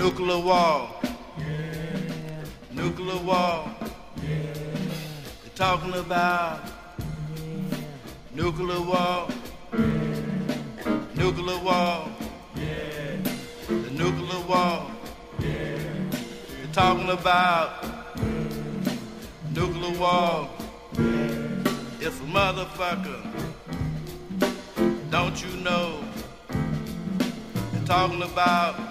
Nuclear war. Nuclear war. They're talking about nuclear war. Nuclear war. The nuclear war. They're talking about nuclear war. It's a motherfucker. Don't you know? They're talking about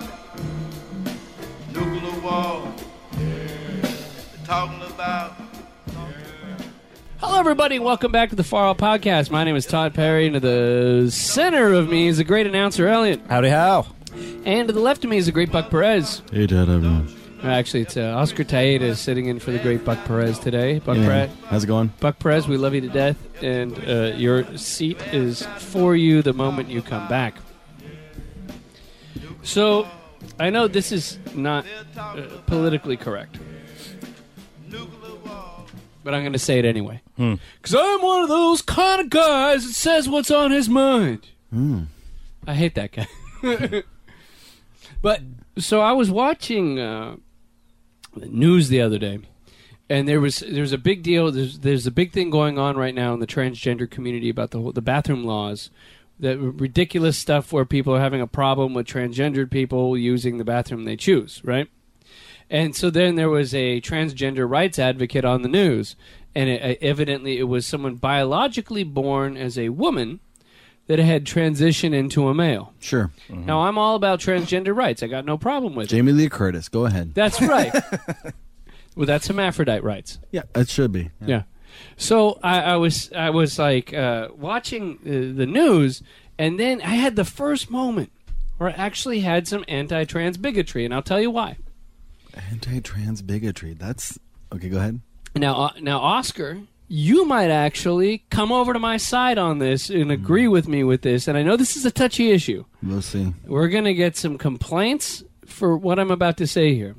nuclear war. They're talking about. Hello, everybody. Welcome back to the Far Out Podcast. My name is Todd Perry, and to the center of me is the great announcer Elliot, Howdy how. and to the left of me is the great Buck Perez. Hey, Dad, everyone. Actually, it's uh, Oscar Taeda sitting in for the great Buck Perez today. Buck Yeah. Perez, How's it going? Buck Perez, we love you to death, and uh, your seat is for you the moment you come back. So, I know this is not uh, politically correct, but I'm going to say it anyway. Because I'm one of those kind of guys that says what's on his mind. I hate that guy. but, so I was watching uh, the news the other day and there was there's a big deal. There's there's a big thing going on right now in the transgender community about the whole, the bathroom laws, that ridiculous stuff where people are having a problem with transgendered people using the bathroom they choose, right? And so then there was a transgender rights advocate on the news, and it, uh, evidently it was someone biologically born as a woman that had transitioned into a male. Sure. Mm-hmm. Now I'm all about transgender rights. I got no problem with it. Jamie Lee Curtis, go ahead. That's right. well, that's hermaphrodite rights. Yeah, it should be. Yeah. So I, I was I was like uh, watching uh, the news, and then I had the first moment where I actually had some anti-trans bigotry, and I'll tell you why. Anti-trans bigotry. That's okay. Go ahead. Now, uh, now, Oscar, you might actually come over to my side on this and agree with me with this, and I know this is a touchy issue. We'll see. We're going to get some complaints for what I'm about to say here.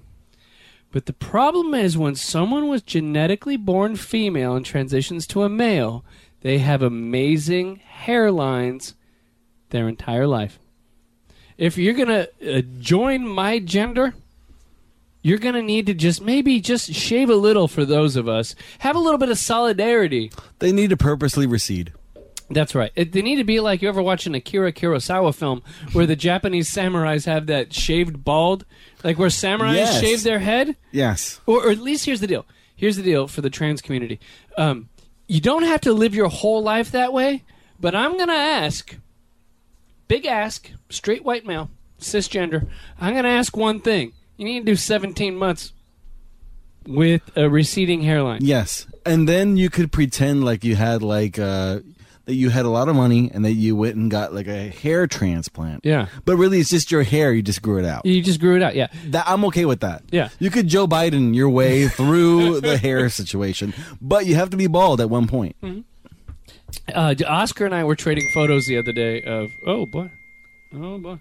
But the problem is when someone was genetically born female and transitions to a male, they have amazing hairlines their entire life. If you're going to uh, join my gender, you're going to need to just maybe just shave a little for those of us. Have a little bit of solidarity. They need to purposely recede. That's right. It, they need to be like you ever watch an Akira Kurosawa film where the Japanese samurais have that shaved bald, like where samurais Yes. shave their head. Yes. Or, or at least here's the deal. Here's the deal for the trans community. Um, you don't have to live your whole life that way, but I'm going to ask, big ask, straight white male, cisgender. I'm going to ask one thing. You need to do 17 months with a receding hairline. Yes. And then you could pretend like you had like uh that you had a lot of money and that you went and got like a hair transplant. Yeah. But really, it's just your hair. You just grew it out. You just grew it out. Yeah. That I'm okay with that. Yeah. You could Joe Biden your way through the hair situation, but you have to be bald at one point. Uh, Oscar and I were trading photos the other day of. Oh boy, oh boy.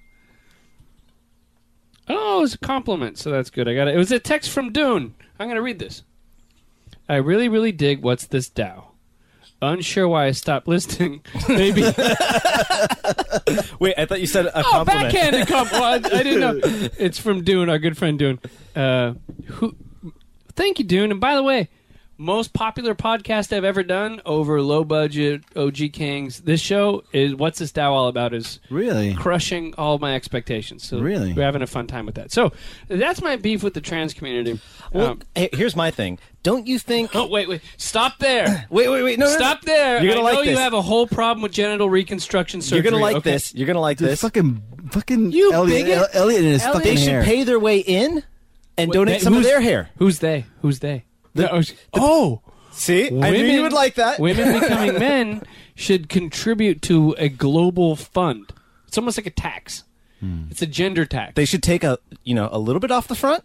Oh, it was a compliment, so that's good. I got it. It was a text from Dune. I'm going to read this. I really, really dig what's this Dow. Unsure why I stopped listening. Maybe. Wait, I thought you said a oh, compliment. backhanded compliment. I didn't know. It's from Dune, our good friend Dune. Uh, who? Thank you, Dune. And by the way, most popular podcast I've ever done over low budget OG Kings. This show is what's this Dow all about? Is Really? crushing all my expectations. So Really? we're having a fun time with that. So that's my beef with the trans community. Well, Um, here's my thing. Don't you think? oh wait, wait, stop there. Wait, wait, wait. No, no, no. Stop there. You're gonna I know like you have a whole problem with genital reconstruction surgery. You're gonna like okay? this. You're gonna like Dude, this. fucking, fucking You Elliot, bigot. El- Elliot and his Elliot. fucking they should hair. pay their way in and Wait, donate they- some of their hair. Who's they? Who's they? No, oh, See, I knew you would like that. women becoming men should contribute to a global fund. It's almost like a tax. Hmm. It's a gender tax. They should take a you know a little bit off the front,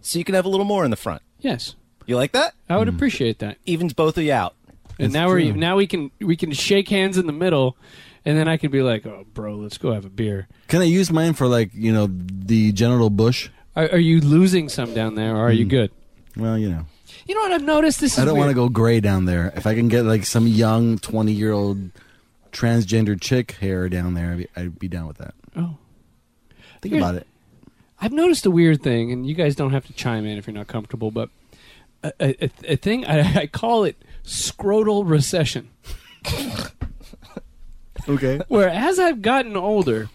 so you can have a little more in the front. yes, You like that? I would hmm. appreciate that. Evens both of you out. And It's now we're now we can we can shake hands in the middle, and then I can be like, "Oh, bro, let's go have a beer." Can I use mine for like you know the genital bush? Are, are you losing some down there, or are you hmm. good? Well, you know, You know what I've noticed? This is I don't want to go gray down there. If I can get like some young twenty year old transgender chick hair down there, I'd be, I'd be down with that. Oh, Think Here's- about it. I've noticed a weird thing, and you guys don't have to chime in if you're not comfortable, but a, a, a- thing I, I call it scrotal recession. Okay. Where as I've gotten older,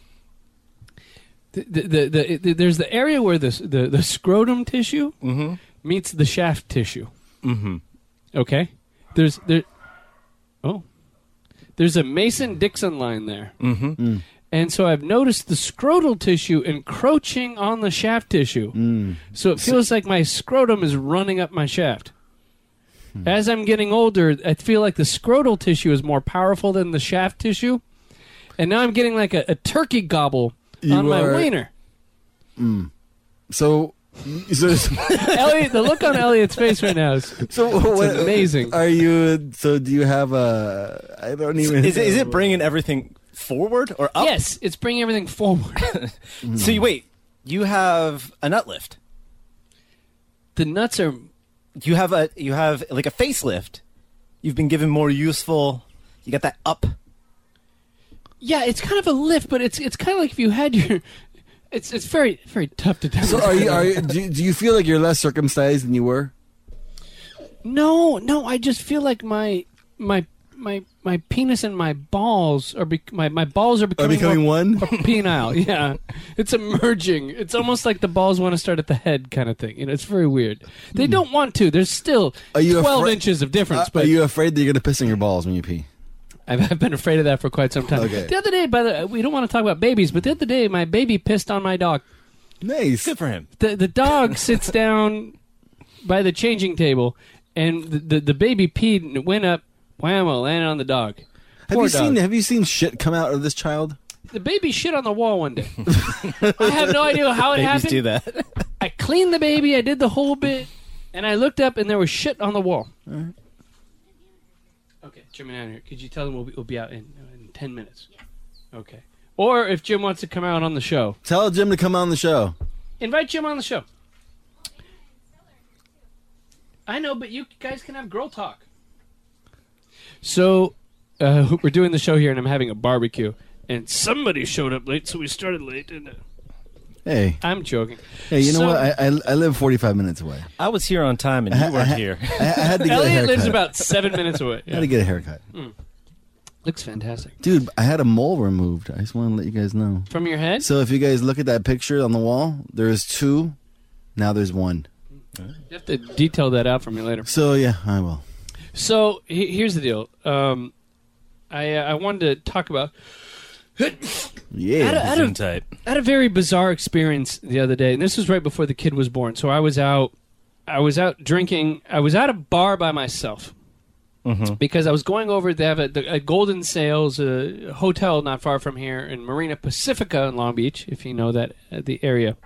the the, the, the, the there's the area where the the, the scrotum tissue mm-hmm. Meets the shaft tissue. Mm-hmm. Okay, there's there. Oh, there's a Mason Dixon line there, Mm-hmm. and so I've noticed the scrotal tissue encroaching on the shaft tissue. Mm. So it feels like my scrotum is running up my shaft. As I'm getting older, I feel like the scrotal tissue is more powerful than the shaft tissue, and now I'm getting like a, a turkey gobble You on my are- wiener. So, so, Elliot, the look on Elliot's face right now is so what, amazing. Are you? So, do you have a? I don't even. Is it, is it bringing everything forward or up? yes, it's bringing everything forward. So you wait. You have a nut lift. the nuts are You have a you have like a facelift. You've been given more useful. You got that up. yeah, it's kind of a lift, but it's it's kind of like if you had your. It's it's very very tough to tell. So, are you? Are you? Do, you- do you feel like you're less circumcised than you were? No, no, I just feel like my my my my penis and my balls are bec my my balls are Are becoming, becoming more, one? more penile. Yeah, it's emerging. It's almost like the balls want to start at the head, kind of thing. You know, it's very weird. They don't want to. There's still Hmm. Are you twelve afraid- inches of difference, Uh, but are you afraid that you're gonna piss in your balls when you pee? I've, I've been afraid of that for quite some time. Okay. The other day, by the we don't want to talk about babies, but the other day, my baby pissed on my dog. Nice. Good for him. the the dog sits down by the changing table, and the the, the baby peed and it went up, whammo, landed on the dog. Have Poor you seen? Have you seen shit come out of this child? The baby shit on the wall one day. I have no idea how it Babies happened. do that. I cleaned the baby. I did the whole bit, and I looked up, and there was shit on the wall. Okay, Jim and Ann here. Could you tell them we'll be, we'll be out in, in ten minutes? Okay. Or if Jim wants to come out on the show, Tell Jim to come on the show. invite Jim on the show. I know, but you guys can have girl talk. So, uh, we're doing the show here, and I'm having a barbecue, and somebody showed up late, so we started late. And uh, Hey, I'm joking. hey, you know So- what? I, I I live 45 minutes away. I was here on time and you weren't here. I, I had to get a Elliot haircut. lives about seven minutes away. I had to get a haircut, Looks fantastic. dude. I had a mole removed. I just want to let you guys know. From your head? So if you guys look at that picture on the wall, there's two. Now there's one. You have to detail that out for me later. So yeah, I will. So he- here's the deal. Um, I uh, I wanted to talk about Yeah. Out of- out of- type. I had a very bizarre experience the other day, and this was right before the kid was born. So I was out, I was out drinking. I was at a bar by myself because I was going over. They have a, the- a Golden Sails a hotel not far from here in Marina Pacifica in Long Beach, if you know that uh, the area.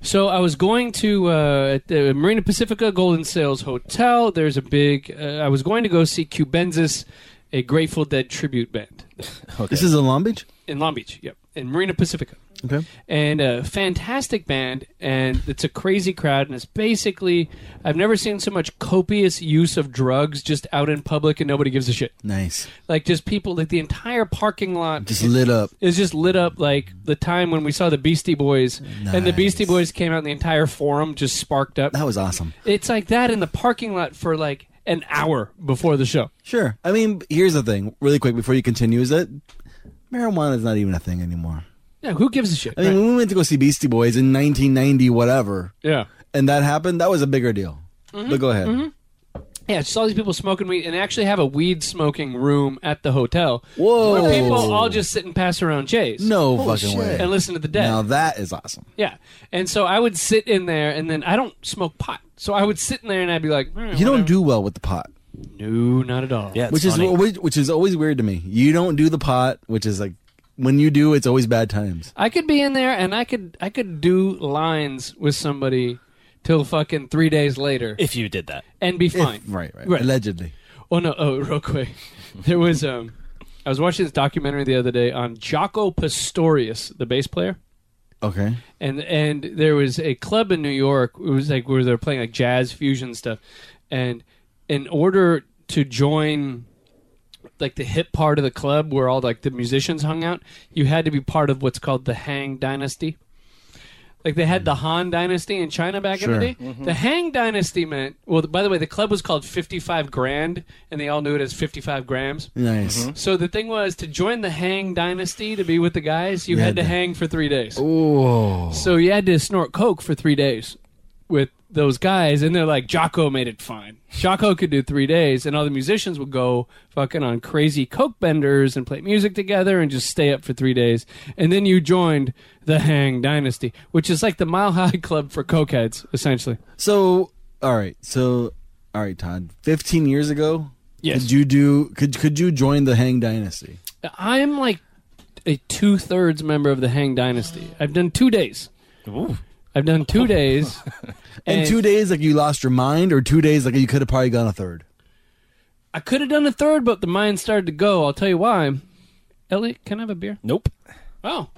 So I was going to uh, at the Marina Pacifica Golden Sails Hotel. There's a big. Uh, I was going to go see Cubensis, a Grateful Dead tribute band This is in Long Beach. in Long Beach. Yep, in Marina Pacifica Okay. and a fantastic band and it's a crazy crowd and it's basically i've never seen so much copious use of drugs just out in public and nobody gives a shit Nice. like just people like the entire parking lot Just lit up. is just lit up like the time when we saw the beastie boys and the beastie boys came out and the entire forum just sparked up That was awesome. it's like that in the parking lot for like an hour before the show Sure. I mean, here's the thing, really quick before you continue, is that marijuana is not even a thing anymore. yeah who gives a shit I mean, Right. when we went to go see Beastie Boys in 1990, whatever, yeah and that happened, that was a bigger deal. Mm-hmm. But go ahead. Yeah, just all these people smoking weed, and they actually have a weed smoking room at the hotel. Whoa. Where people all just sit and pass around J's. No Holy fucking shit. way. And listen to the dead. Now that is awesome. yeah. And so I would sit in there, and then I don't smoke pot. So I would sit in there, and I'd be like, "Eh, You don't whatever." do well with the pot, No, not at all. Yeah, which funny. is which, which is always weird to me. You don't do the pot, which is like when you do, it's always bad times. I could be in there, and I could I could do lines with somebody till fucking three days later, if you did that. and be If- fine. right, right, Right. Allegedly. Oh no! Oh, real quick, there was um, I was watching this documentary the other day on Jaco Pastorius, the bass player. Okay. and and there was a club in New York. It was like where they're playing like jazz fusion stuff, and in order to join like the hip part of the club where all like the musicians hung out, you had to be part of what's called the Hang Dynasty. Like they had hmm. the Han Dynasty in China back in the Sure. day. Mm-hmm. The Hang Dynasty meant. Well, by the way, the club was called Fifty Five Grand, and they all knew it as Fifty Five Grams. Nice. Mm-hmm. So the thing was to join the Hang Dynasty to be with the guys, you had had to to- hang for three days. Oh. So you had to snort coke for three days with those guys, and they're like, Jaco made it fine. Jaco could do three days, and all the musicians would go fucking on crazy coke benders and play music together and just stay up for three days. And then you joined the Hang Dynasty, which is like the Mile High Club for cokeheads, essentially. So, all right. So, all right, Todd. Fifteen years ago, Yes. could you do? Could could you join the Hang Dynasty? I'm like a two thirds member of the Hang Dynasty. I've done two days. Ooh. I've done two days. In two days, like you lost your mind, or two days, like you could have probably gone a third. I could have done a third, but the mind started to go. I'll tell you why. Elliot, can I have a beer? Nope. Oh,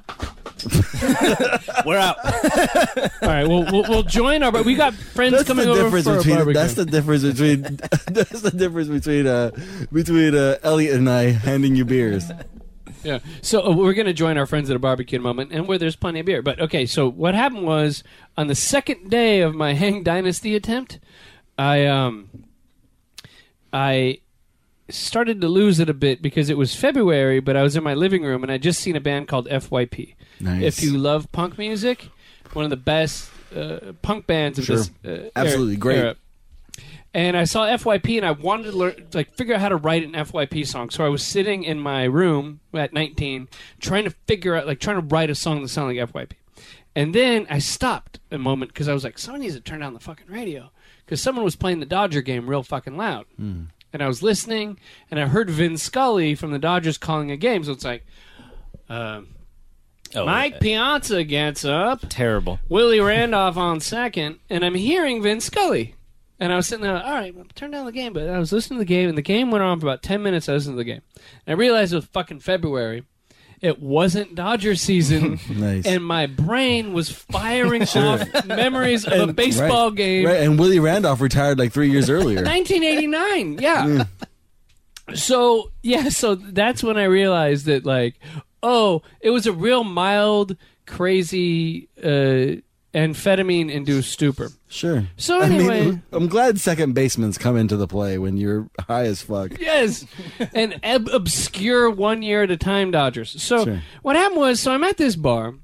We're out. all right. Well, we'll, we'll join our. But we got friends That's coming the over difference for a barbecue. That's the difference between. that's the difference between uh between uh, Elliot and I handing you beers. Yeah. So uh, we're going to join our friends at a barbecue in a moment, and where there's plenty of beer. But okay, so what happened was on the second day of my Hang Dynasty attempt, I um, I started to lose it a bit because it was February, but I was in my living room and I just seen a band called FYP. Nice. If you love punk music, one of the best uh, punk bands of Sure. this uh, Absolutely era- great. era. And I saw FYP, and I wanted to learn, like, figure out how to write an FYP song. So I was sitting in my room at 19, trying to figure out, like, trying to write a song that sounded like FYP. And then I stopped a moment because I was like, someone needs to turn down the fucking radio because someone was playing the Dodger game real fucking loud. And I was listening, and I heard Vin Scully from the Dodgers calling a game. So it's like, um, Oh, Mike Piazza gets up. Terrible. Willie Randolph on second, and I'm hearing Vin Scully. And I was sitting there, all right, well, turn down the game. But I was listening to the game, and the game went on for about 10 minutes. I listened to the game. And I realized it was fucking February. It wasn't Dodger season. Nice. And my brain was firing off memories of a baseball right, game. Right, and Willie Randolph retired like three years earlier. 1989, yeah. So, yeah, so that's when I realized that, like, oh, it was a real mild, crazy, uh, amphetamine induced stupor. Sure. So I anyway- mean, I'm glad second basemen's come into the play when you're high as fuck. Yes, and ob- obscure one year at a time Dodgers. So Sure. what happened was, so I'm at this bar,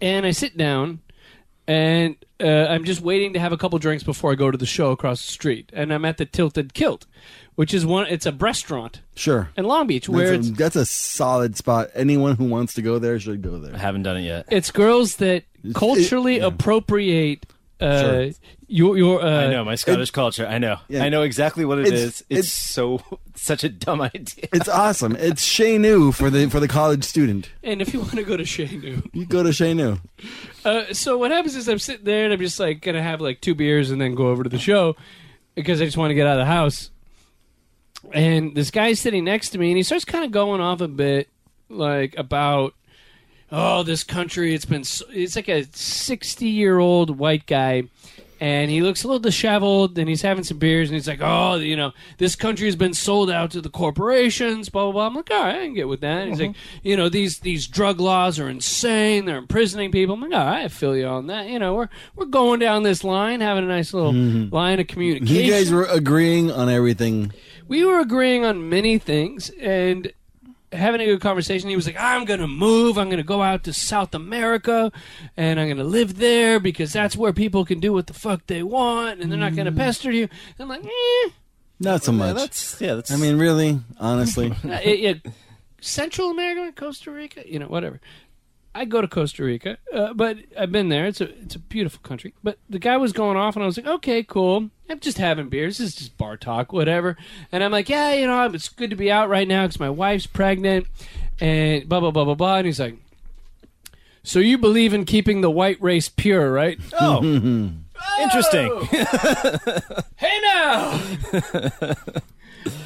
and I sit down, and uh, I'm just waiting to have a couple drinks before I go to the show across the street, and I'm at the Tilted Kilt, which is one. It's a restaurant Sure. in Long Beach where That's it's a, that's a solid spot. Anyone who wants to go there should go there. I haven't done it yet. it's girls that culturally yeah. Appropriate uh, Sure. your your. Uh, I know my Scottish culture. I know. Yeah. I know exactly what it It's- is. It's, it's- so such a dumb idea. It's awesome. It's Chez New for the for the college student. And if you want to go to Shea New, You go to Chez New. Uh, so what happens is I'm sitting there and I'm just like gonna have like two beers and then go over to the show because I just want to get out of the house. And this guy's sitting next to me and he starts kind of going off a bit like about oh this country it's been so, it's like a 60 year old white guy and he looks a little disheveled and he's having some beers and he's like oh you know this country has been sold out to the corporations blah blah blah. I'm like all right i can get with that. He's like mm-hmm. you know these these drug laws are insane. They're imprisoning people. I'm like all right i feel you on that. You know we're we're going down this line having a nice little mm-hmm. line of communication You guys were agreeing on everything. we were agreeing on many things and having a good conversation. He was like, I'm going to move. I'm going to go out to South America and I'm going to live there because that's where people can do what the fuck they want and they're not going to pester you. I'm like, eh. Not so Yeah, much. that's yeah. That's I mean, really, honestly. Uh, it- it- Central America, Costa Rica, you know, whatever. I go to Costa Rica, uh, but I've been there. It's a it's a beautiful country. But the guy was going off, and I was like, okay, cool. I'm just having beers. This is just bar talk, whatever. And I'm like, yeah, you know, it's good to be out right now because my wife's pregnant, and blah blah blah blah blah. And he's like, so you believe in keeping the white race pure, right? oh, interesting. hey now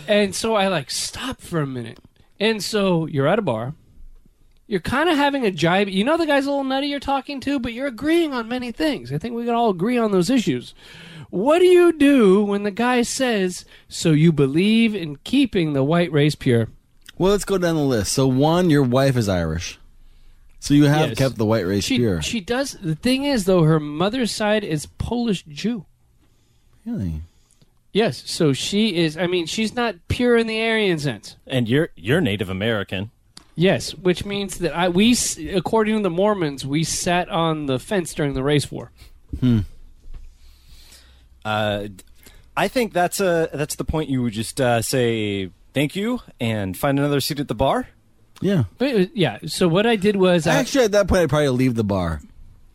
and so i like stop for a minute and so you're at a bar you're kind of having a jibe you know the guy's a little nutty you're talking to but you're agreeing on many things i think we can all agree on those issues what do you do when the guy says so you believe in keeping the white race pure well, let's go down the list. So, one, your wife is Irish. So you have Yes. kept the white race She pure. she does. The thing is, though, her mother's side is Polish Jew. really? Yes, so she is. I mean, she's not pure in the Aryan sense. And you're you're Native American. Yes, which means that I we, according to the Mormons, we sat on the fence during the race war. Hmm. Uh, I think that's a that's the point. You would just uh, say thank you and find another seat at the bar. Yeah. But was- yeah. So what I did was, I, Actually, at that point, I'd probably leave the bar.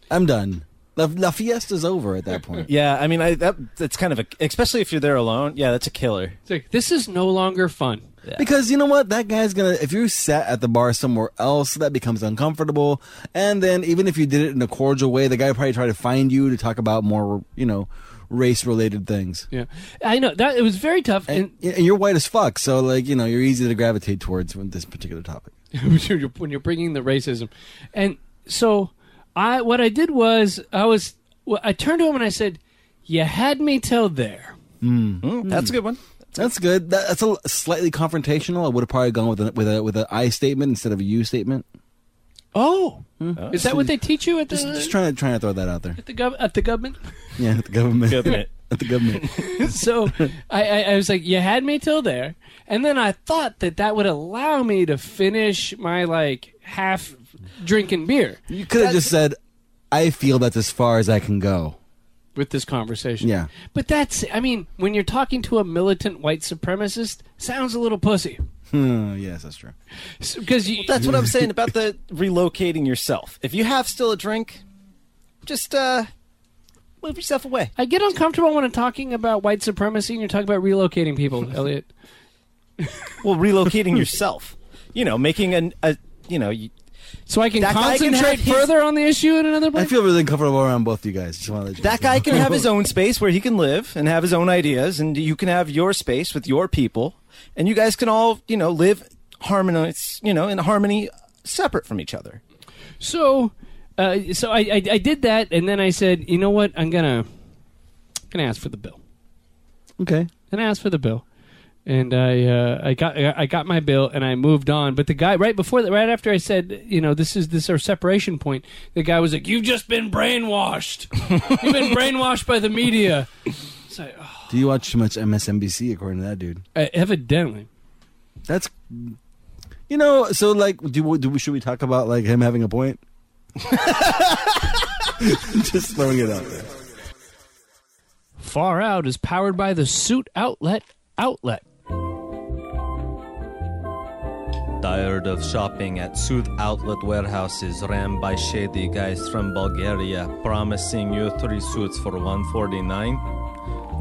I'm done. La, La Fiesta's over at that point. Yeah, I mean, I that that's kind of a especially if you're there alone. Yeah, that's a killer. it's like, this is no longer fun. Because you know what, that guy's gonna. If you sat at the bar somewhere else, that becomes uncomfortable. And then even if you did it in a cordial way, the guy probably tried to find you to talk about more, you know, race related things. Yeah, I know that it was very tough. And, And, and you're white as fuck, so like you know, you're easy to gravitate towards with this particular topic. when you're bringing the racism, and so I what I did was I was I turned to him and I said, "You had me till there." Mm, That's a good one. That's good. That, that's a slightly confrontational. I would have probably gone with a with a with a I statement instead of a you statement. Oh, hmm. is that what they teach you at the Just, just trying to trying to throw that out there. at the gov- at the government? Yeah, at the government. Government. at the government. so I, I, I was like, you had me till there, and then I thought that that would allow me to finish my like half drinking beer You could have just said, "I feel that's as far as I can go." With this conversation. Yeah. but that's I mean, when you're talking to a militant white supremacist, sounds a little pussy Hmm, yes, that's true. because you. That's what I'm saying about the relocating yourself. If you have still a drink, just uh, move yourself away. I get uncomfortable when I'm talking about white supremacy and you're talking about relocating people, Elliot. Well, relocating yourself. You know, making an a you know. You, So I can That guy can concentrate have his- further on the issue in another place. I place. feel really comfortable around both of you guys. Just want to let you that guy can have his own space where he can live and have his own ideas, and you can have your space with your people, and you guys can all you know live harmonious, you know, in harmony, separate from each other. So, uh, so I, I I did that, and then I said, you know what? I'm gonna gonna ask for the bill. Okay. And I asked for the bill, and I uh, I got I got my bill, and I moved on. But the guy right before that, right after I said, you know, this is this is our separation point. The guy was like, "You've just been brainwashed. You've been brainwashed by the media." It's like, oh, Do you watch too much MSNBC according to that dude? uh, evidently. That's, you know. So like, do, do we should we talk about like him having a point? Just throwing it out there. Far Out is powered by the Suit Outlet Outlet. Tired of shopping at suit outlet warehouses ran by shady guys from Bulgaria promising you three suits for 149?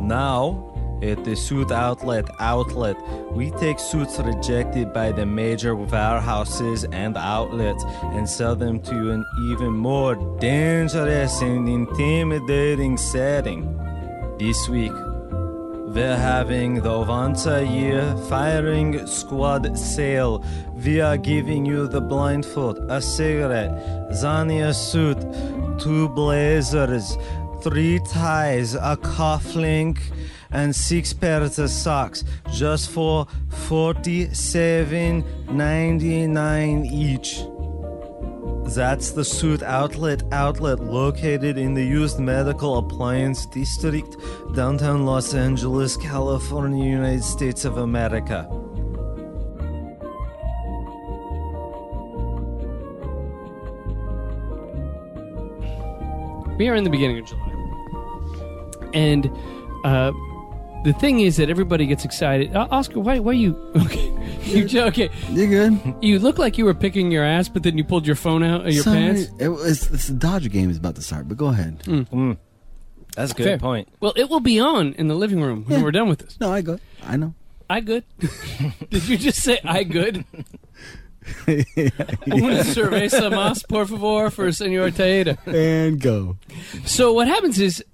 Now, at the suit outlet outlet, we take suits rejected by the major warehouses and outlets and sell them to an even more dangerous and intimidating setting. This week, we're having the Vanta Year Firing Squad sale. We are giving you the blindfold, a cigarette, Zania suit, two blazers, three ties, a cufflink, and six pairs of socks, just for forty-seven ninety-nine each. That's the Suit Outlet outlet located in the used medical appliance district, downtown Los Angeles, California, United States of America. We are in the beginning of July, and uh, the thing is that everybody gets excited. Uh, Oscar, why? Why you? Okay, you j- okay. You good? You look like you were picking your ass, but then you pulled your phone out of your Sorry. pants. It was, it's the Dodger game is about to start, but go ahead. That's a good Fair. point. Well, it will be on in the living room when Yeah. we're done with this. No, I go. I know. I good? Did you just say I good? Una cerveza más, por favor, for Senor Taeda. and go. So what happens is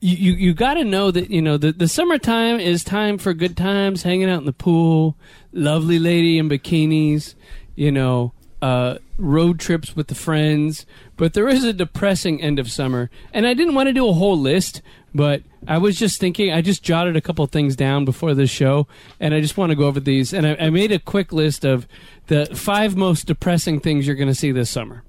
you you, you got to know that you know the the summertime is time for good times, hanging out in the pool, lovely lady in bikinis, you know, uh, road trips with the friends. But there is a depressing end of summer, and I didn't want to do a whole list, but I was just thinking. I just jotted a couple things down before the show, and I just want to go over these. And I, I made a quick list of the five most depressing things you're going to see this summer.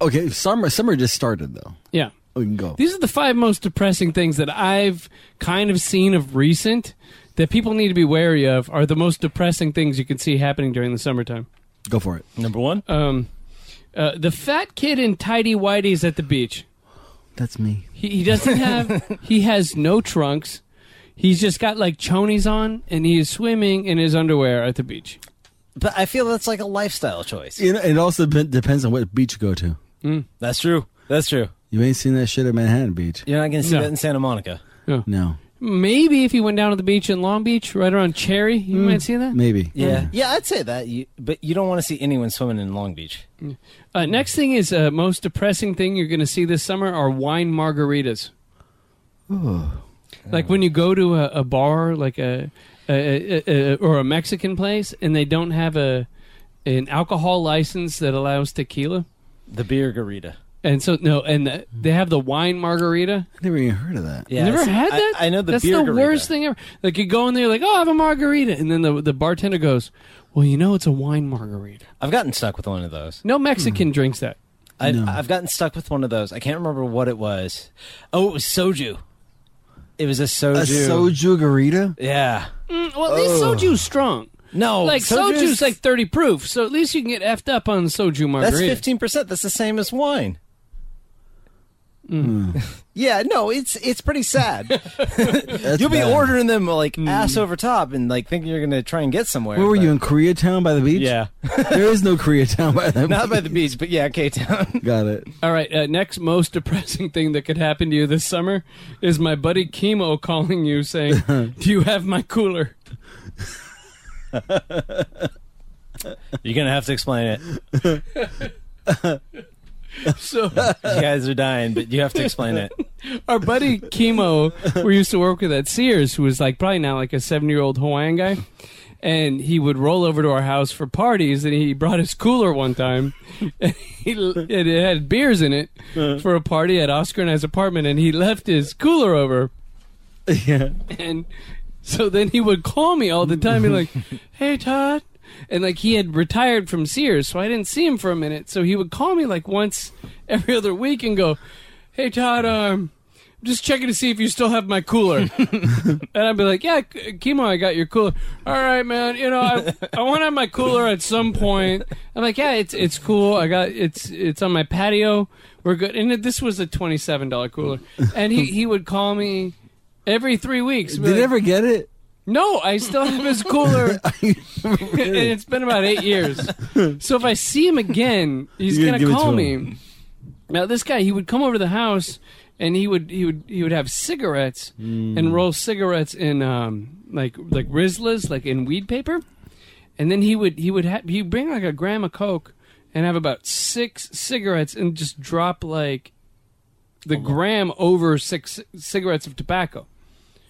Okay, summer summer just started though. Yeah. We can go. These are the five most depressing things that I've kind of seen of recent that people need to be wary of are the most depressing things you can see happening during the summertime. Go for it. Number one. Um, uh, the fat kid in tidy whities at the beach. That's me. He, he doesn't have. he has no trunks. He's just got like chonies on, and he is swimming in his underwear at the beach. But I feel that's like a lifestyle choice. You know, it also dep- depends on what beach you go to. That's true. That's true. You ain't seen that shit at Manhattan Beach. You're not going to see No. that in Santa Monica. No, Maybe if you went down to the beach in Long Beach, right around Cherry, you might see that. maybe. Yeah, yeah, I'd say that. You, but you don't want to see anyone swimming in Long Beach. Uh, next thing is uh, most depressing thing you're going to see this summer are wine margaritas. Like when you go to a, a bar, like a, a, a, a or a Mexican place, and they don't have a an alcohol license that allows tequila, The beer garita. And so no, and the, they have the wine margarita. I never even heard of that. Yeah, Never see, had I- that. I, know the That's beer the garita. worst thing ever. Like you go in there, like, oh, I have a margarita, and then the the bartender goes, well, you know, it's a wine margarita. I've gotten stuck with one of those. No Mexican drinks that. I've, No. I've gotten stuck with one of those. I can't remember what it was. Oh, it was soju. It was a soju. A soju garita? Yeah. Mm, well, at least soju's strong. No, like soju's- soju's like 30 proof, so at least you can get effed up on soju margarita. That's margarita. fifteen percent. That's the same as wine. Hmm. yeah, no, it's it's pretty sad. You'll be bad. ordering them like ass over top and like thinking you're gonna try and get somewhere. Where were but- you in Koreatown by the beach? Yeah, there is no Koreatown by the beach. not by the beach, but yeah, K Town. Got it. All right, uh, next most depressing thing that could happen to you this summer is my buddy Kimo calling you saying, "Do you have my cooler?" You're gonna have to explain it. So You guys are dying, but you have to explain it. our buddy Kimo, we used to work with at Sears, who was like probably now like a seven-year-old Hawaiian guy. And he would roll over to our house for parties, and he brought his cooler one time, and he, it had beers in it uh-huh. for a party at Oscar and I's apartment, and he left his cooler over. Yeah. And so then he would call me all the time, be like, "Hey, Todd," and like he had retired from Sears, so I didn't see him for a minute. So he would call me like once every other week and go, "Hey, Todd, um, I'm just checking to see if you still have my cooler." and I'd be like, "Yeah, K- Kimo, I got your cooler." All right, man. You know, I I want to have my cooler at some point. I'm like, "Yeah, it's it's cool. I got it's it's on my patio. We're good." And this was a twenty seven dollar cooler, and he he would call me. Every three weeks. Did like, you ever get it? No, I still have his cooler, and it's been about eight years. So if I see him again, he's You're gonna gonna give it call to me. him. Now this guy, he would come over to the house, and he would he would he would have cigarettes Mm. and roll cigarettes in um like like Rizlas, like in weed paper, and then he would he would ha- he'd bring like a gram of coke and have about six cigarettes and just drop like the gram over six cigarettes of tobacco.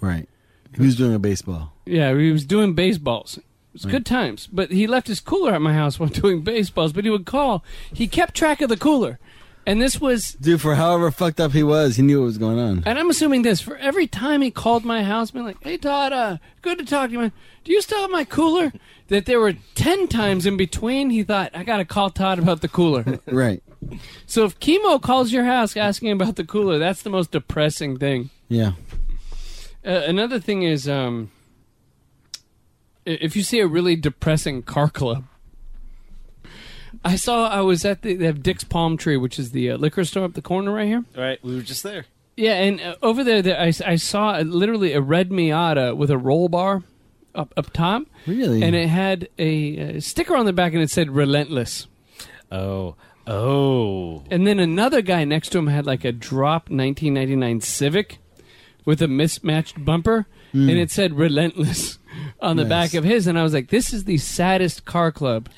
Right. He was doing a baseball. Yeah, he was doing baseballs. It was good times. But he left his cooler at my house while doing baseballs. But he would call. He kept track of the cooler, and this was. Dude, for however fucked up he was, he knew what was going on. And I'm assuming this for every time he called my house, being like, "Hey Todd, uh, good to talk to you, man. Do you still have my cooler?" That there were ten times in between. He thought, "I got to call Todd about the cooler." Right. so if Kimo calls your house asking about the cooler, that's the most depressing thing. Yeah. Uh, another thing is, um, if you see a really depressing car club, I saw I was at the they have Dick's Palm Tree, which is the uh, liquor store up the corner right here. All right, we were just there. Yeah, and uh, over there, there I, I saw a, literally a red Miata with a roll bar up up top, Really? and it had a, uh sticker on the back, and it said "Relentless." Oh, oh. And then another guy next to him had like a drop 1999 Civic with a mismatched bumper, and hmm. it said "Relentless" on the Nice. back of his. And I was like, "This is the saddest car club."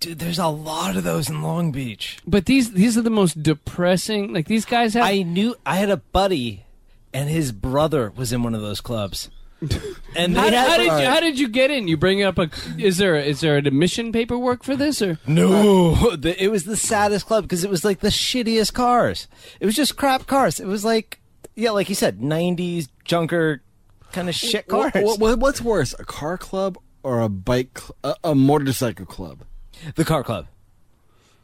Dude, there's a lot of those in Long Beach. But these these are the most depressing. Like these guys have. I knew I had a buddy, and his brother was in one of those clubs. And how, had, how did you, how did you get in? You bring up a is there is there an admission paperwork for this or No, the, it was the saddest club because it was like the shittiest cars. It was just crap cars. It was like, yeah, like you said, '90s junker kind of shit cars. What, what, what's worse, a car club or a bike, cl- a, a motorcycle club? The car club.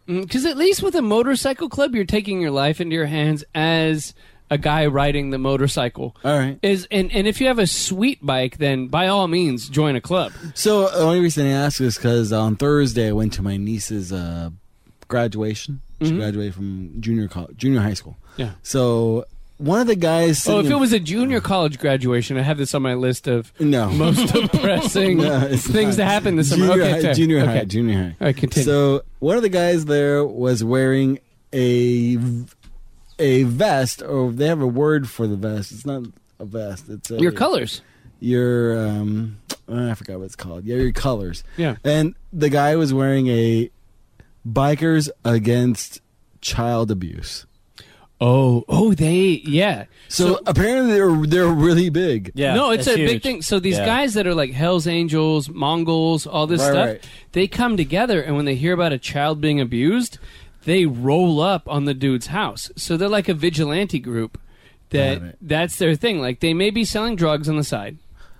Mm, because at least with a motorcycle club, you're taking your life into your hands as a guy riding the motorcycle. All right. Is and, and if you have a sweet bike, then by all means join a club. So uh, the only reason I ask is because on Thursday I went to my niece's uh, graduation. She mm-hmm. graduated from junior college, junior high school. Yeah. So one of the guys. Oh, if it in- was a junior college graduation, I have this on my list of no most depressing No, things that happened this summer. Junior okay, high, junior high, Okay. junior high. All right, continue. So one of the guys there was wearing a a vest, or they have a word for the vest. It's not a vest. It's a, Your colors. Your um, I forgot what it's called. Yeah, your colors. Yeah. And the guy was wearing a bikers against child abuse. Oh, oh, they yeah. So, apparently they're they're really big. Yeah, no, it's a big thing. So these Yeah. guys that are like Hell's Angels, Mongols, all this Right, stuff, right. they come together, and when they hear about a child being abused, they roll up on the dude's house. So they're like a vigilante group. That that's their thing. Like they may be selling drugs on the side,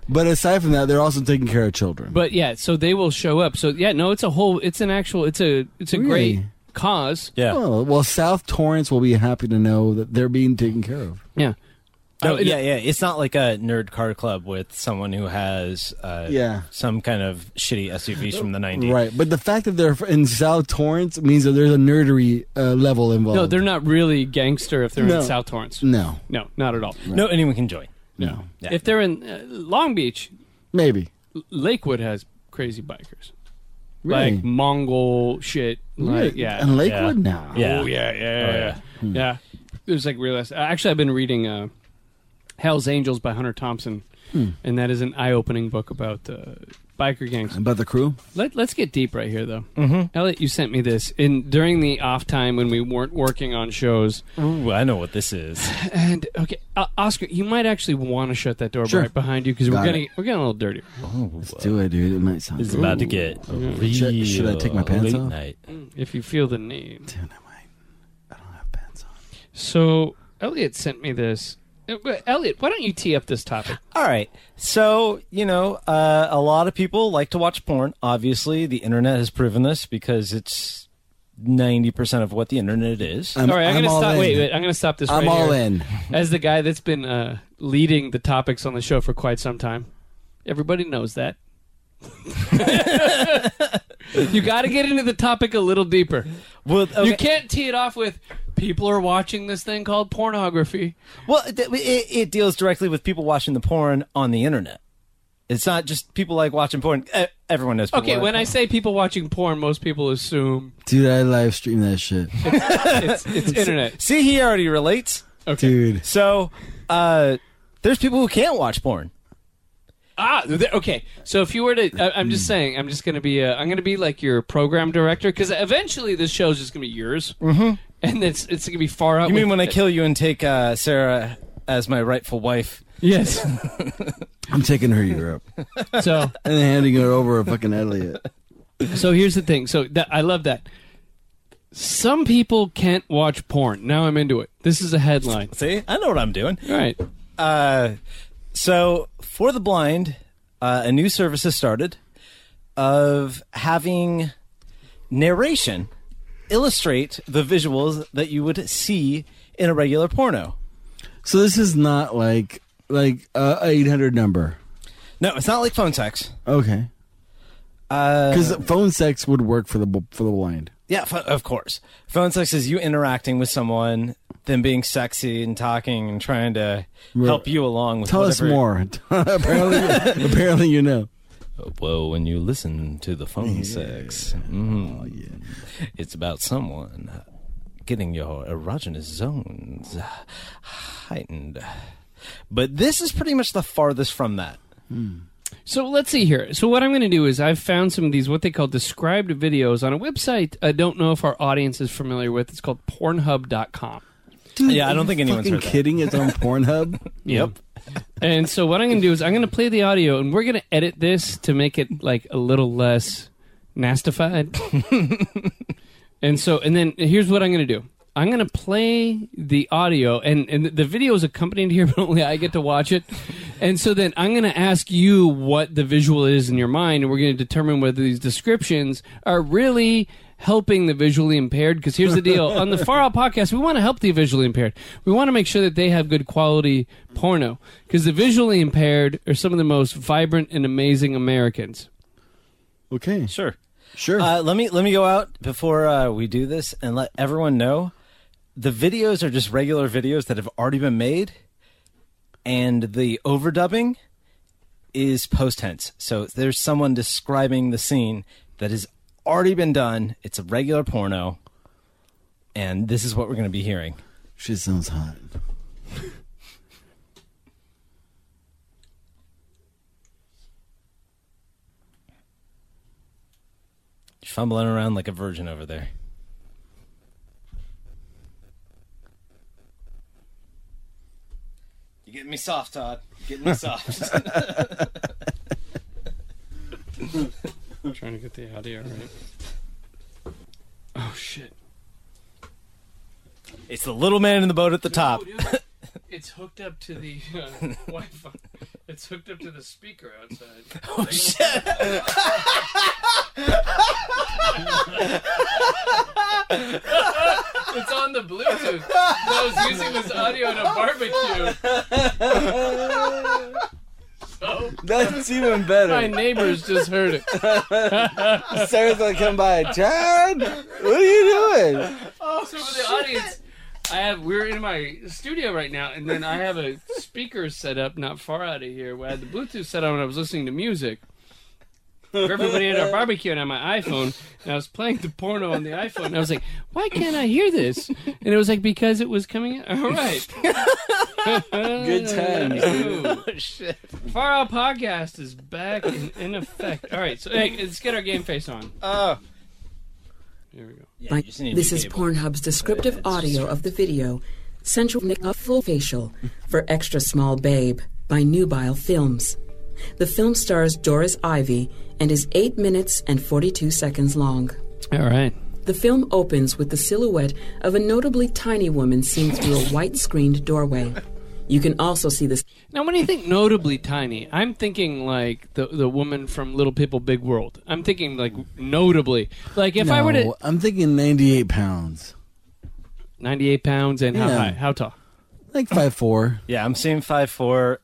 But aside from that, they're also taking care of children. but yeah. So they will show up. So yeah, no, it's a whole. It's an actual. It's a. It's a great Really? Cause. Yeah. Oh, well, South Torrance will be happy to know that they're being taken care of. Yeah. It- yeah, yeah. It's not like a nerd car club with someone who has uh, Yeah. some kind of shitty SUVs from the 90s. Right, but the fact that they're in South Torrance means that there's a nerdery uh, level involved. No, they're not really gangster if they're No. in South Torrance. No, No, not at all. No, anyone can join. no, Yeah. If they're in uh, Long Beach, maybe. Lakewood has crazy bikers. Really? Like Mongol shit. Like, yeah. And Lakewood Yeah. now. Yeah. Oh, yeah, yeah, yeah. Oh, yeah. Yeah. There's like real. Actually, I've been reading uh, Hell's Angels by Hunter Thompson, and that is an eye-opening book about uh, biker gangs. About the crew? Let, let's get deep right here, though. Mm-hmm. Elliot, you sent me this in during the off time when we weren't working on shows. Ooh, I know what this is. And okay, uh, Oscar, you might actually want to shut that door Sure. right behind you because we're Got getting it. we're getting a little dirty. Let's do it, dude. It might sound It's about to get real Should- should I take my pants late off? night. If you feel the need. Dude, I might. I don't have pants on. So Elliot sent me this. But Elliot, why don't you tee up this topic? All right. So, you know, uh, a lot of people like to watch porn. Obviously, the internet has proven this because it's 90% of what the internet is. I'm, all right, I'm, I'm gonna stop. in. Wait, wait, I'm gonna stop this. I'm right all here. in. As the guy that's been uh, leading the topics on the show for quite some time, everybody knows that. you got to get into the topic a little deeper. well, You can't tee it off with people are watching this thing called pornography. well it, it, it deals directly with people watching the porn on the internet. It's not just people like watching porn. Everyone knows. people Okay, like when I say people watching porn, most people assume Dude, I live stream that shit. it's, it's internet. See, he already relates. Okay. Dude. So, uh, there's people who can't watch porn. Ah, th- okay. So if you were to, I, I'm just saying, I'm just going to be, uh, I'm going to be like your program director because eventually this show's just going to be yours, mm-hmm. and it's it's going to be far out. You mean with- when I kill you and take uh, Sarah as my rightful wife? Yes. I'm taking her Europe so and handing her over to fucking Elliot. so here's the thing. So that, I love that. Some people can't watch porn. Now I'm into it. This is a headline. See, I know what I'm doing. All right. Uh, so for the blind, uh, a new service has started of having narration illustrate the visuals that you would see in a regular porno. So this is not like like uh, a 800 number. No, it's not like phone sex. Okay. Uh, Because phone sex would work for the for the blind. Yeah, pho- of course. Phone sex is you interacting with someone, them being sexy and talking and trying to Right. help you along with Tell us more. apparently, apparently you know. Well, when you listen to the phone sex, mm, it's about someone getting your erogenous zones heightened. But this is pretty much the farthest from that. So let's see here. So what I'm going to do is I've found some of these what they call described videos on a website. I don't know if our audience is familiar with. It's called Pornhub.com. Dude, Yeah, I don't think anyone's fucking heard that. kidding. It's on Pornhub. Yep. and so what I'm going to do is I'm going to play the audio and we're going to edit this to make it like a little less nastified. and so and then here's what I'm going to do. I'm going to play the audio and and the video is accompanied here but only I get to watch it. And so then I'm going to ask you what the visual is in your mind and we're going to determine whether these descriptions are really helping the visually impaired. Because here's the deal: on the Far Out podcast, we want to help the visually impaired. We want to make sure that they have good quality porno. Because the visually impaired are some of the most vibrant and amazing Americans. Okay, Sure. sure. Uh, let me let me go out before uh, we do this and let everyone know the videos are just regular videos that have already been made, and the overdubbing is post tense. So there's someone describing the scene that has already been done. It's a regular porno, and this is what we're going to be hearing. she sounds hot. She's fumbling around like a virgin over there. You getting me soft, Todd? You getting me soft. I'm trying to get the audio right. Oh shit! it's the little man in the boat at the top. Dude. it's hooked up to the uh, Wi-Fi. It's hooked up to the speaker outside. Oh shit! It's on the Bluetooth. I was using this audio at a barbecue. So That's even better. my neighbors just heard it. Sarah's gonna come by. Chad, what are you doing? Oh, so for the audience, I have we're in my studio right now, and then I have a speaker set up not far out of here. Where I had the Bluetooth set on when I was listening to music. For everybody at our barbecue and on my iPhone, and I was playing the porno on the iPhone, and I was like, "Why can't I hear this?" And it was like because it was coming. Out. All right, Good times, dude. Ooh. Oh, shit! Far Out Podcast is back in, in effect. All right, so hey, let's get our game face on. Oh, Here we go. yeah, Like, you just need this is be able- Pornhub's descriptive audio of the video, Central Nick of Full Facial for Extra Small Babe by Nubile Films. The film stars Doris Ivy and is 8 minutes and 42 seconds long. All right. The film opens with the silhouette of a notably tiny woman seen through a white screened doorway. You can also see this. Now, when you think notably tiny, I'm thinking like the the woman from Little People Big World. I'm thinking like notably, like if I were to No, I'm thinking 98 pounds, 98 pounds and how Yeah. high, how tall? like five four. Yeah, I'm seeing five four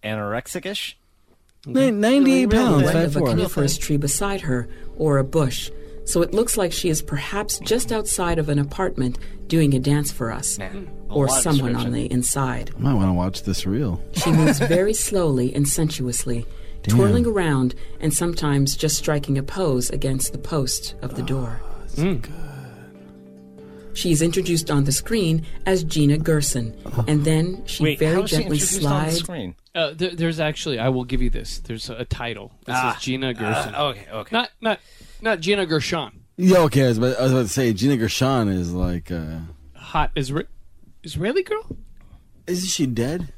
anorexic-ish. 98 pounds, silhouette five of a coniferous tree beside her or a bush, so it looks like she is perhaps just outside of an apartment doing a dance for us, or someone on the inside. I might want to watch this reel. She moves very slowly and sensuously, twirling around and sometimes just striking a pose against the post of the door. Ah, hmm. She is introduced on the screen as Gina Gerson, uh-huh. and then she Wait, very how is she gently introduced on the slides. Screen? Uh, there, there's actually, I will give you this. There's a, title. This Ah. is Gina Gerson. Uh, okay, okay. Not not not Gina Gershon. Yeah, okay. I was, about, I was about to say Gina Gershon is like, uh, Hot Isra- Israeli girl? isn't she dead?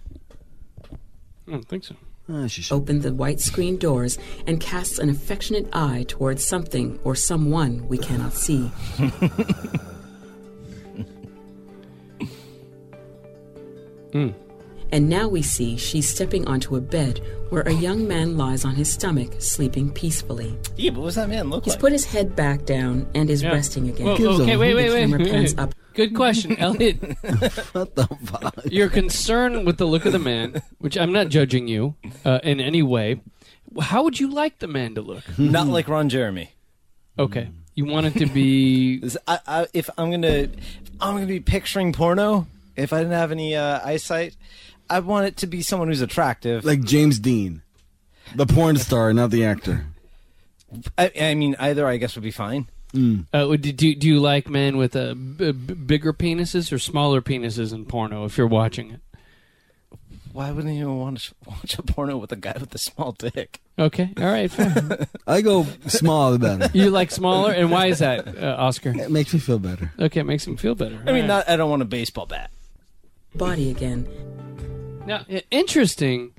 I don't think so. Uh, she should. Open the white screen doors and casts an affectionate eye towards something or someone we cannot see. And now we see she's stepping onto a bed where a young man lies on his stomach, sleeping peacefully. Yeah, but what does that man look He's like? put his head back down and is Yeah. resting again. Well, Gives okay, wait, wait, wait. wait, wait. up. Good question, Elliot. What the fuck? Your concern with the look of the man, which I'm not judging you uh, in any way. How would you like the man to look? Not like Ron Jeremy. Okay, you want it to be I, I, if I'm gonna, I'm gonna be picturing porno. If I didn't have any uh, eyesight, I want it to be someone who's attractive. Like James Deen, the porn star, not the actor. I, I mean, either I guess would be fine. Uh, do, do, do you like men with uh, b- b- bigger penises or smaller penises in porno if you're watching it? Why wouldn't you want to watch a porno with a guy with a small dick? Okay, all right. Fair. I go smaller the better. you like smaller, and why is that, uh, Oscar? It makes me feel better. Okay, it makes him feel better. I mean, All right. not. I don't want a baseball bat. Body again. Now. i- Interesting.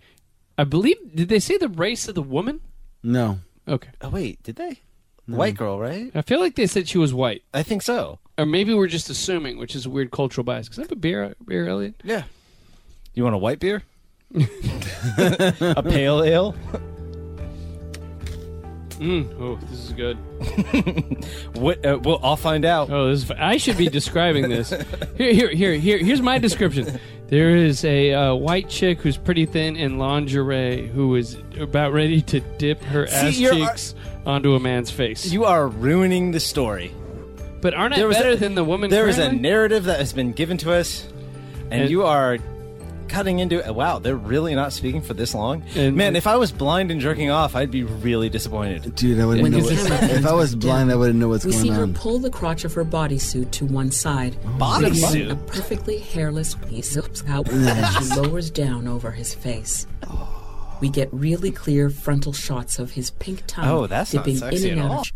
I believe. Did they say the race of the woman? No. Okay. Oh wait, did they? White girl, right? I feel like they said she was white, I think so. or maybe we're just assuming, which is a weird cultural bias. Because I have a beer, beer, Elliot. Yeah. You want a white beer? a pale ale? Mm, oh, this is good. What? Uh, well, I'll find out. Oh, this is, I should be describing this. Here, here, here, here. Here's my description. There is a uh, white chick who's pretty thin in lingerie who is about ready to dip her See, ass you're- cheeks onto a man's face. You are ruining the story. but aren't I There was better a- than the woman? There is a currently? narrative that has been given to us, and, And- you are cutting into it. Wow, they're really not speaking for this long. And- Man, if I was blind and jerking off, I'd be really disappointed. Dude, I wouldn't When know. What, if I was pans blind, I wouldn't know what's going on. we see her on. pull the crotch of her bodysuit to one side, oh, Bodysuit? a perfectly hairless piece of scalp as she lowers down over his face. We get really clear frontal shots of his pink tongue Oh, that's not dipping sexy in and at out.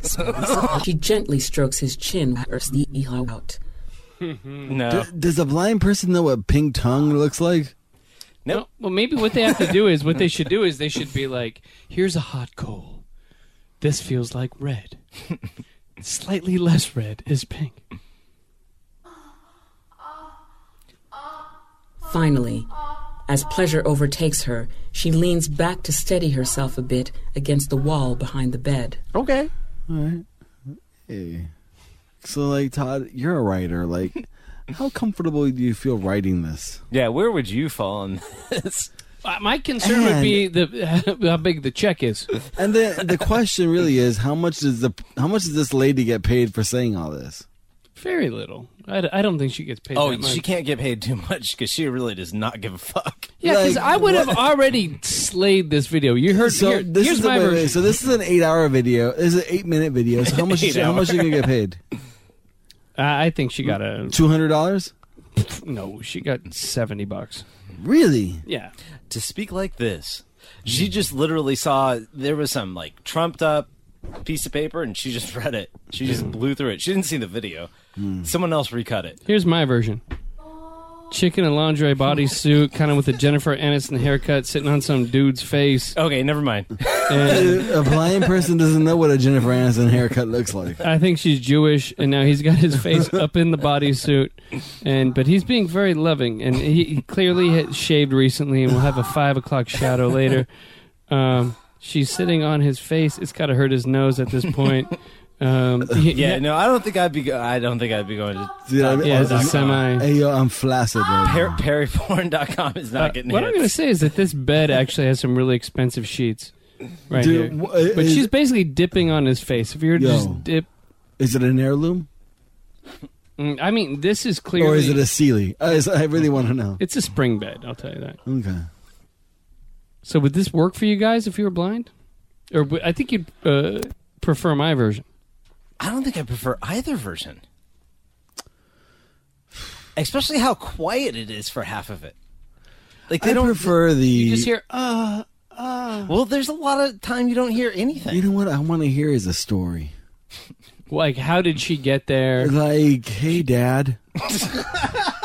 She gently strokes his chin, her eel out. Mm-hmm. No, D- Does a blind person know what pink tongue looks like? nope. Well, well, maybe what they have to do is what they should do is they should be like, "Here's a hot coal. This feels like red. Slightly less red is pink." Finally, as pleasure overtakes her, she leans back to steady herself a bit against the wall behind the bed. Okay. All right. Hey. So, like, Todd, you're a writer. Like, how comfortable do you feel writing this? Yeah, where would you fall on this? Uh, My concern would be the how big the check is. And then the question really is, how much does the how much does this lady get paid for saying all this? Very little. I, d- I don't think she gets paid. Oh, that much. she can't get paid too much because she really does not give a fuck. Yeah, because Like, I would have already slayed this video. You heard. So here- this here's is the, my wait, wait, version. so this is an eight-hour video. This is an eight-minute video. So how much? Eight how much are you gonna get paid? Uh, I think she got a Two hundred dollars? no. She got seventy bucks. Really? Yeah. To speak like this, she just literally saw there was some like trumped up piece of paper and she just read it. She just blew through it. She didn't see the video. Someone else recut it. Here's my version. Chicken and lingerie bodysuit, kind of with a Jennifer Aniston haircut, sitting on some dude's face. Okay, never mind. And a blind person doesn't know what a Jennifer Aniston haircut looks like. I think she's Jewish, and now he's got his face up in the bodysuit, and but he's being very loving, and he, he clearly had shaved recently, and will have a five o'clock shadow later. Um, she's sitting on his face. It's got to hurt his nose at this point. Um, he- Yeah, no, I don't think I'd be. Go- I don't think I'd be going to. Dude, I- yeah, it's a I'm- semi. Hey yo, I'm flaccid right Par- now. Perryporn.com is not Uh, getting what I'm going to say is that this bed actually has some really expensive sheets right Dude, here. wh- uh, But is, she's basically dipping on his face. If you were to Yo. just dip, is it an heirloom Mm, I mean, this is clearly or is it a Sealy? I, I really want to know. it's a spring bed. I'll tell you that. Okay. So would this work for you guys if you were blind? Or w- I think you'd uh, prefer my version. I don't think I prefer either version. Especially how quiet it is for half of it. Like they I don't. prefer the. You just hear, uh, uh. well, there's a lot of time you don't hear anything. You know what I want to hear is a story. Like, how did she get there? Like, hey, Dad.